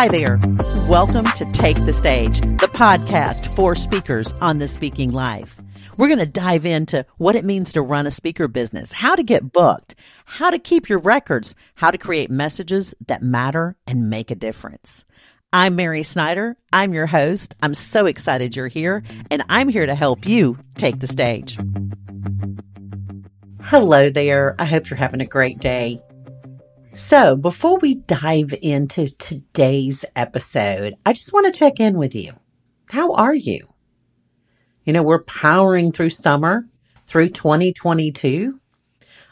Hi there. Welcome to Take the Stage, the podcast for speakers on the speaking life. We're going to dive into what it means to run a speaker business, how to get booked, how to keep your records, how to create messages that matter and make a difference. I'm Mary Snyder. I'm your host. I'm so excited you're here, and I'm here to help you take the stage. Hello there. I hope you're having a great day. So, before we dive into today's episode, I just want to check in with you. How are you? You know, we're powering through summer, through 2022.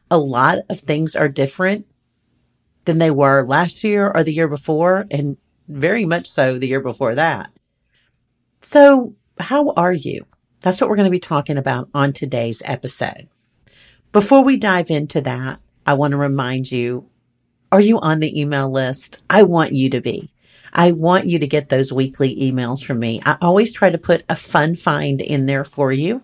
A lot of things are different than they were last year or the year before, and very much so the year before that. So, how are you? That's what we're going to be talking about on today's episode. Before we dive into that, I want to remind you are you on the email list? I want you to be. I want you to get those weekly emails from me. I always try to put a fun find in there for you.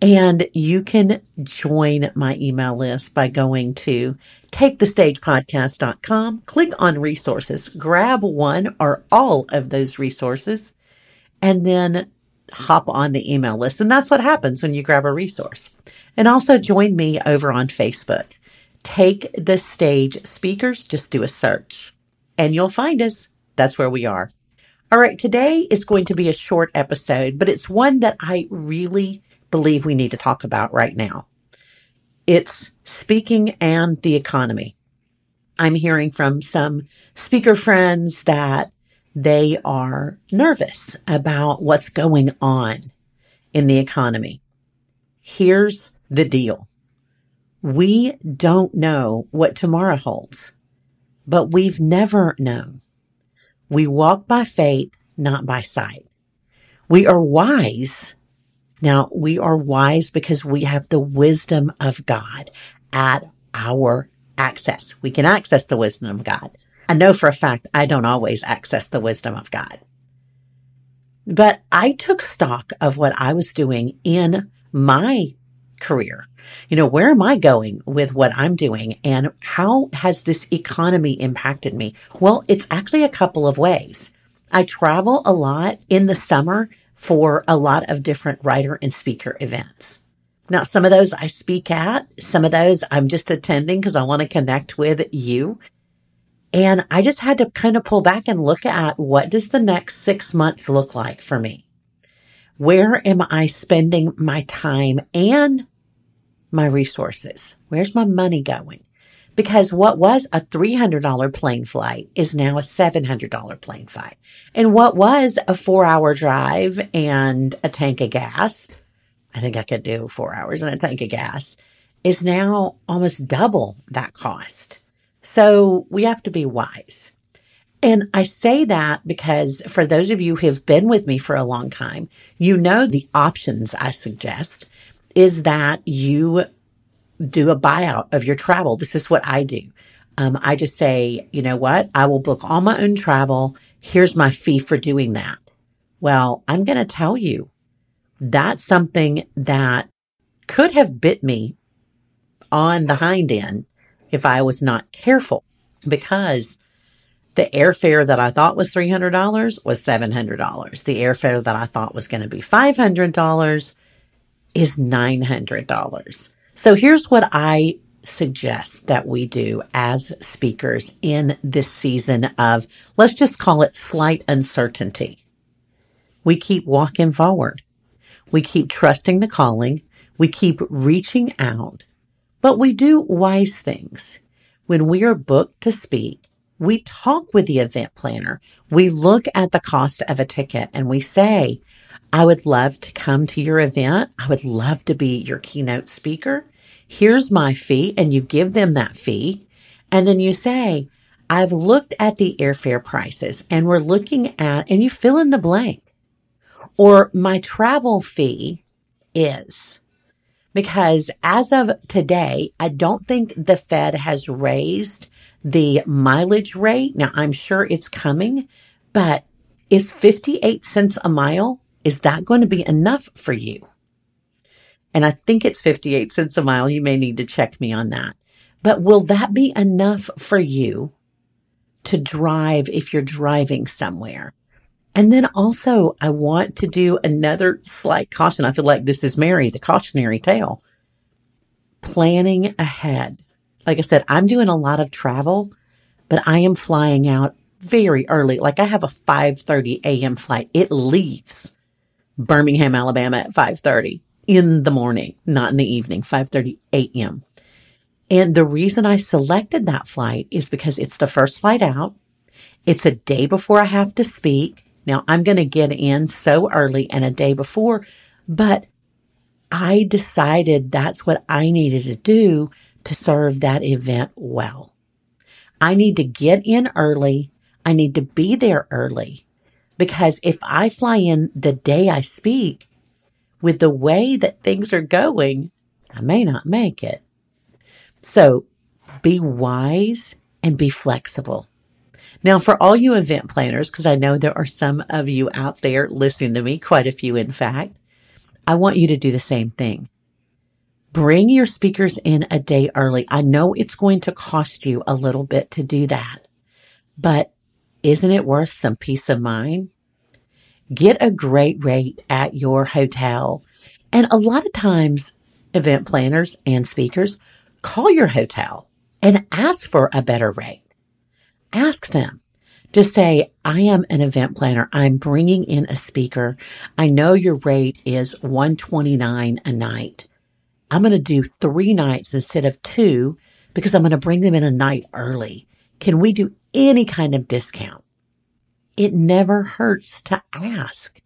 And you can join my email list by going to takethestagepodcast.com, click on resources, grab one or all of those resources, and then hop on the email list. And that's what happens when you grab a resource. And also join me over on Facebook. Take the Stage Speakers, just do a search and you'll find us. That's where we are. All right, today is going to be a short episode, but it's one that I really believe we need to talk about right now. It's speaking and the economy. I'm hearing from some speaker friends that they are nervous about what's going on in the economy. Here's the deal. We don't know what tomorrow holds, but we've never known. We walk by faith, not by sight. We are wise. Now we are wise because we have the wisdom of God at our access. We can access the wisdom of God. I know for a fact I don't always access the wisdom of God. But I took stock of what I was doing in my career you know, where am I going with what I'm doing and how has this economy impacted me? Well, it's actually a couple of ways. I travel a lot in the summer for a lot of different writer and speaker events. Now, some of those I speak at, some of those I'm just attending because I want to connect with you. And I just had to kind of pull back and look at what does the next six months look like for me? Where am I spending my time and my resources? Where's my money going? Because what was a $300 plane flight is now a $700 plane flight. And what was a four hour drive and a tank of gas, I think I could do four hours and a tank of gas, is now almost double that cost. So we have to be wise. And I say that because for those of you who have been with me for a long time, you know the options I suggest is that you do a buyout of your travel. This is what I do. Um, I just say, you know what? I will book all my own travel. Here's my fee for doing that. Well, I'm going to tell you that's something that could have bit me on the hind end if I was not careful because the airfare that I thought was $300 was $700. The airfare that I thought was going to be $500 is $900. So here's what I suggest that we do as speakers in this season of, let's just call it slight uncertainty. We keep walking forward. We keep trusting the calling. We keep reaching out, but we do wise things. When we are booked to speak, we talk with the event planner. We look at the cost of a ticket and we say, I would love to come to your event. I would love to be your keynote speaker. Here's my fee. And you give them that fee. And then you say, I've looked at the airfare prices and we're looking at, and you fill in the blank. Or my travel fee is because as of today, I don't think the Fed has raised the mileage rate. Now I'm sure it's coming, but is 58 cents a mile is that going to be enough for you? And I think it's 58 cents a mile. You may need to check me on that. But will that be enough for you to drive if you're driving somewhere. And then also, I want to do another slight caution. I feel like this is Mary, the cautionary tale. Planning ahead. Like I said, I'm doing a lot of travel, but I am flying out very early. Like I have a 5:30 a.m. flight. It leaves Birmingham, Alabama at 5:30 in the morning, not in the evening, 5:30 a.m. And the reason I selected that flight is because it's the first flight out. It's a day before I have to speak. Now I'm going to get in so early and a day before, but I decided that's what I needed to do to serve that event well. I need to get in early. I need to be there early because if I fly in the day I speak with the way that things are going, I may not make it. So be wise and be flexible. Now, for all you event planners, because I know there are some of you out there listening to me, quite a few, in fact, I want you to do the same thing. Bring your speakers in a day early. I know it's going to cost you a little bit to do that, but isn't it worth some peace of mind? Get a great rate at your hotel. And a lot of times, event planners and speakers call your hotel and ask for a better rate. Ask them to say, I am an event planner. I'm bringing in a speaker. I know your rate is 129 a night. I'm going to do three nights instead of two because I'm going to bring them in a night early. Can we do any kind of discount? It never hurts to ask.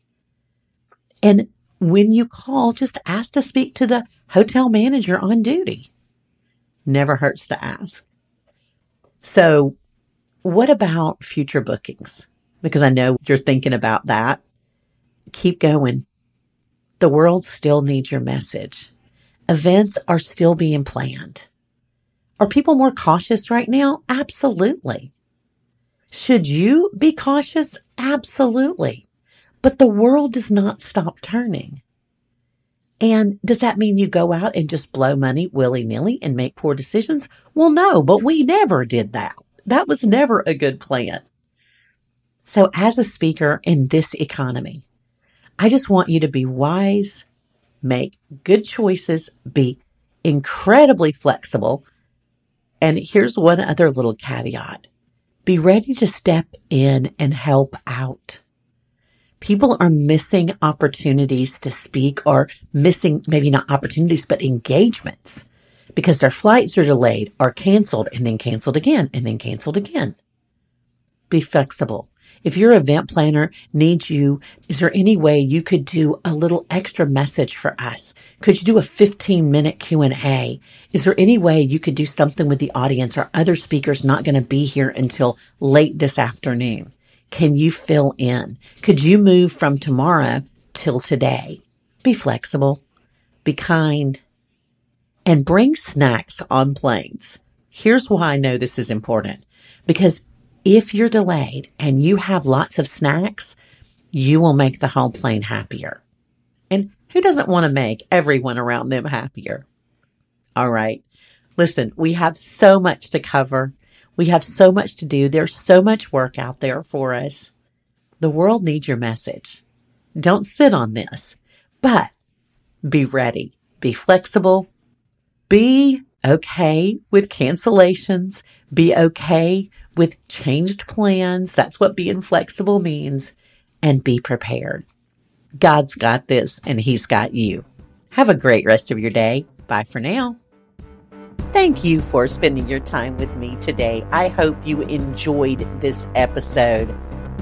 And when you call, just ask to speak to the hotel manager on duty. Never hurts to ask. So what about future bookings? Because I know you're thinking about that. Keep going. The world still needs your message. Events are still being planned. Are people more cautious right now? Absolutely. Should you be cautious? Absolutely. But the world does not stop turning. And does that mean you go out and just blow money willy nilly and make poor decisions? Well, no, but we never did that. That was never a good plan. So as a speaker in this economy, I just want you to be wise, make good choices, be incredibly flexible. And here's one other little caveat. Be ready to step in and help out. People are missing opportunities to speak or missing maybe not opportunities, but engagements because their flights are delayed or canceled and then canceled again and then canceled again. Be flexible. If your event planner needs you, is there any way you could do a little extra message for us? Could you do a 15 minute Q&A? Is there any way you could do something with the audience or other speakers not going to be here until late this afternoon? Can you fill in? Could you move from tomorrow till today? Be flexible. Be kind and bring snacks on planes. Here's why I know this is important because if you're delayed and you have lots of snacks, you will make the whole plane happier. And who doesn't want to make everyone around them happier? All right. Listen, we have so much to cover. We have so much to do. There's so much work out there for us. The world needs your message. Don't sit on this, but be ready. Be flexible. Be okay with cancellations. Be okay with changed plans. That's what being flexible means. And be prepared. God's got this and He's got you. Have a great rest of your day. Bye for now. Thank you for spending your time with me today. I hope you enjoyed this episode.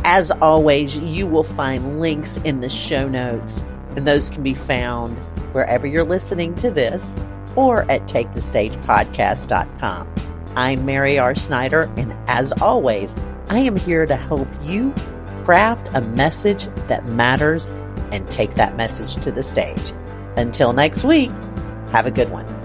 As always, you will find links in the show notes, and those can be found wherever you're listening to this or at takethestagepodcast.com. I'm Mary R. Snyder, and as always, I am here to help you craft a message that matters and take that message to the stage. Until next week, have a good one.